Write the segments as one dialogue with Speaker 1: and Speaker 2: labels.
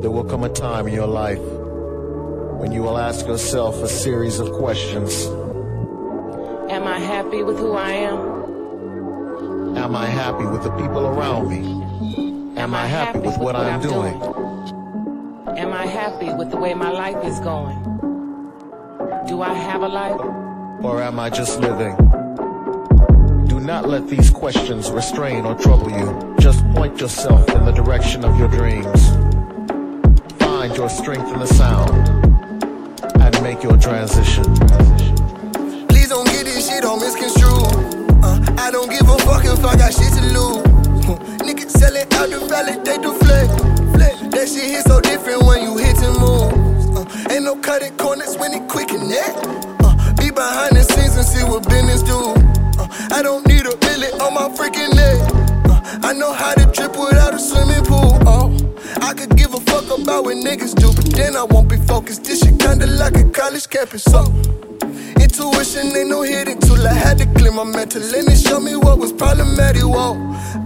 Speaker 1: There will come a time in your life when you will ask yourself a series of questions.
Speaker 2: Am I happy with who I am?
Speaker 1: Am I happy with the people around me? Am I happy with what I'm doing?
Speaker 2: Am I happy with the way my life is going? Do I have a life?
Speaker 1: Or am I just living? Do not let these questions restrain or trouble you. Just point yourself in the direction of your dreams. Your strength in the sound and make your transition.
Speaker 3: Please don't get this shit on misconstrued. Uh, I don't give a fuck if I got shit to lose. Niggas selling out to validate the flex. That shit hit so different when you hit and move. Uh, ain't no cutting corners when it quick and that. Uh, be behind the scenes and see what business do. Uh, I don't need a billet on my freaking neck. Uh, I know how to drip without a swimming pool. About what niggas do, but then I won't be focused. This shit kinda like a college campus. So. Intuition ain't no hidden tool. I had to clear my mental and it showed me what was problematic. Whoa,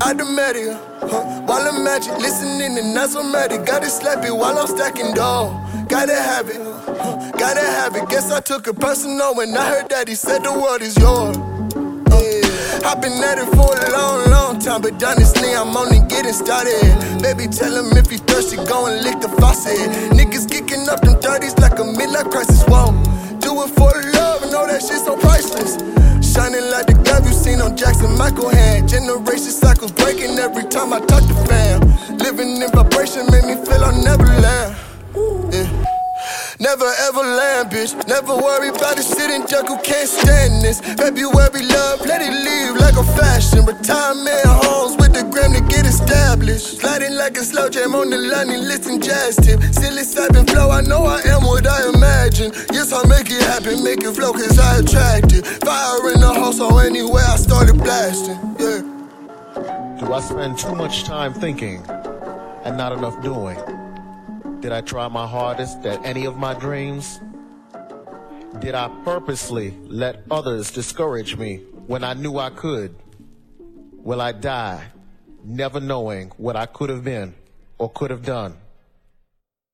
Speaker 3: I dramatic, huh? While I'm magic, listening and not so. Gotta slap it while I'm stacking dough. Gotta have it, huh? gotta have it. Guess I took it personal when I heard that he said the world is yours. Uh, I've been at it for a long time, but honestly, I'm only getting started. Baby, tell him if he thirsty, go and lick the faucet. Niggas kicking up them dirties like a midlife crisis. Whoa, do it for love, and know that shit so priceless. Shining like the glove you seen on Jackson Michael hand. Generation cycles breaking every time I touch the fam. Living in vibration make me feel I'll never land. Never ever land, bitch. Never worry about the shit duck who can't stand this. February love, let it leave like a fashion. Retirement established. Sliding like a slow jam on the Lonnie Liston jazz tip. Psilocybin flow, I know I am what I imagine. Yes, I make it happen, make it flow cause I attract it. Fire in the house, so anywhere I started blasting. Yeah.
Speaker 1: Do I spend too much time thinking and not enough doing? Did I try my hardest at any of my dreams? Did I purposely let others discourage me when I knew I could? Will I die never knowing what I could have been or could have done?